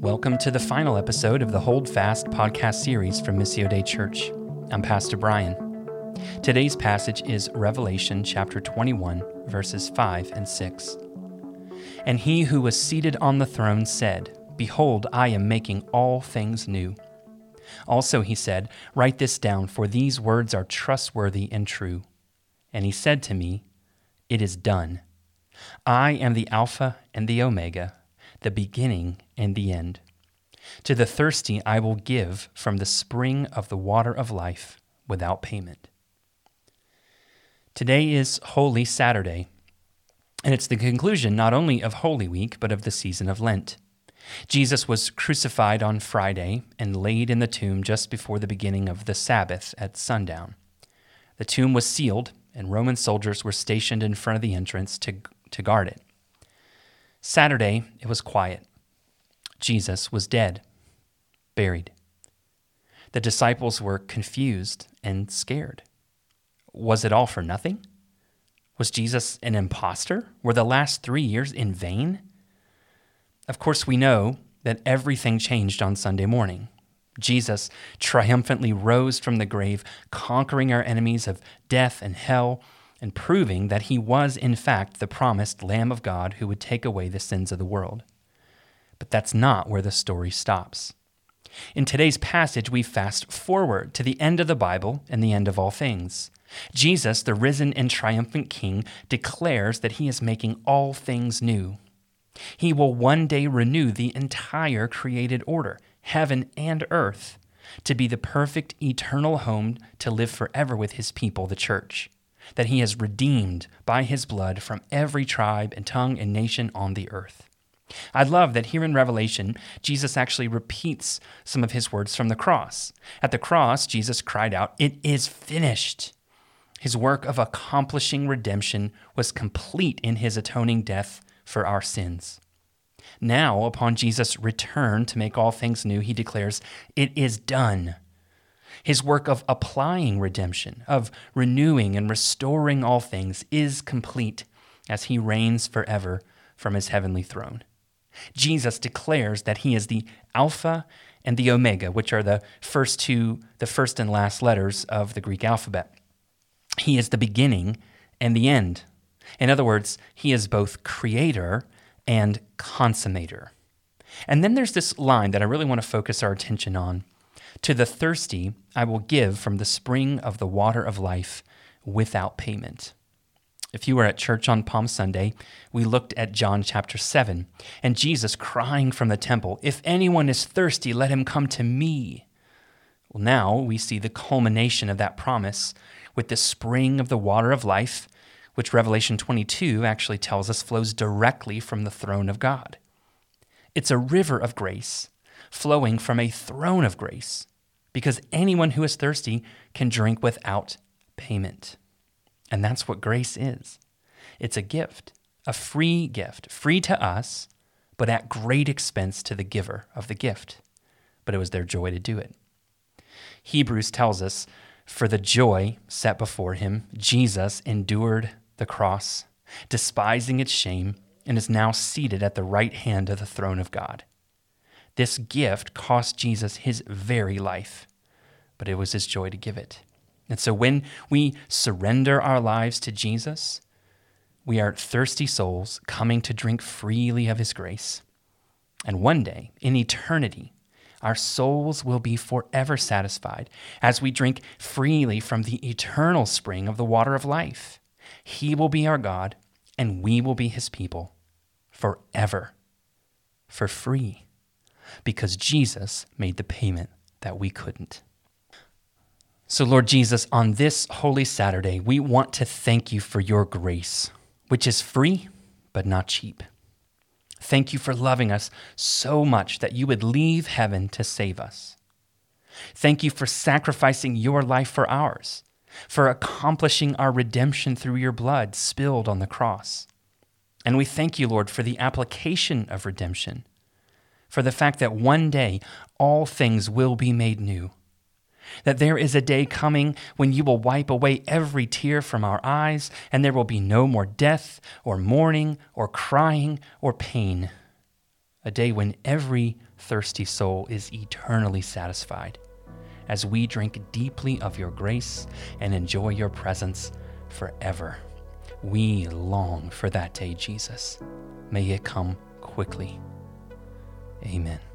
Welcome to the final episode of the Hold Fast podcast series from Missio Dei Church. I'm Pastor Brian. Today's passage is Revelation chapter 21, verses 5 and 6. And he who was seated on the throne said, Behold, I am making all things new. Also he said, Write this down, for these words are trustworthy and true. And he said to me, It is done. I am the Alpha and the Omega the beginning and the end. To the thirsty I will give from the spring of the water of life without payment. Today is Holy Saturday, and it's the conclusion not only of Holy Week, but of the season of Lent. Jesus was crucified on Friday and laid in the tomb just before the beginning of the Sabbath at sundown. The tomb was sealed, and Roman soldiers were stationed in front of the entrance to, to guard it. Saturday, it was quiet. Jesus was dead, buried. The disciples were confused and scared. Was it all for nothing? Was Jesus an impostor? Were the last three years in vain? Of course, we know that everything changed on Sunday morning. Jesus triumphantly rose from the grave, conquering our enemies of death and hell and proving that he was, in fact, the promised Lamb of God who would take away the sins of the world. But that's not where the story stops. In today's passage, we fast forward to the end of the Bible and the end of all things. Jesus, the risen and triumphant King, declares that he is making all things new. He will one day renew the entire created order, heaven and earth, to be the perfect eternal home to live forever with his people, the church that he has redeemed by his blood from every tribe and tongue and nation on the earth. I love that here in Revelation, Jesus actually repeats some of his words from the cross. At the cross, Jesus cried out, It is finished. His work of accomplishing redemption was complete in his atoning death for our sins. Now, upon Jesus' return to make all things new, he declares, It is done. His work of applying redemption, of renewing and restoring all things, is complete as he reigns forever from his heavenly throne. Jesus declares that he is the Alpha and the Omega, which are the first two, the first and last letters of the Greek alphabet. He is the beginning and the end. In other words, he is both creator and consummator. And then there's this line that I really want to focus our attention on to the thirsty, I will give from the spring of the water of life without payment. If you were at church on Palm Sunday, we looked at John chapter 7 and Jesus crying from the temple, If anyone is thirsty, let him come to me. Well, now we see the culmination of that promise with the spring of the water of life, which Revelation 22 actually tells us flows directly from the throne of God. It's a river of grace flowing from a throne of grace because anyone who is thirsty can drink without payment. And that's what grace is it's a gift, a free gift, free to us, but at great expense to the giver of the gift. But it was their joy to do it. Hebrews tells us, for the joy set before him, Jesus endured the cross, despising its shame, and is now seated at the right hand of the throne of God. This gift cost Jesus his very life, but it was his joy to give it. And so when we surrender our lives to Jesus, we are thirsty souls coming to drink freely of his grace. And one day, in eternity, our souls will be forever satisfied as we drink freely from the eternal spring of the water of life. He will be our God, and we will be his people forever, for free because Jesus made the payment that we couldn't. So, Lord Jesus, on this Holy Saturday, we want to thank you for your grace, which is free but not cheap. Thank you for loving us so much that you would leave heaven to save us. Thank you for sacrificing your life for ours, for accomplishing our redemption through your blood spilled on the cross. And we thank you, Lord, for the application of redemption for the fact that one day all things will be made new. That there is a day coming when you will wipe away every tear from our eyes, and there will be no more death, or mourning, or crying, or pain. A day when every thirsty soul is eternally satisfied as we drink deeply of your grace and enjoy your presence forever. We long for that day, Jesus. May it come quickly. Amen.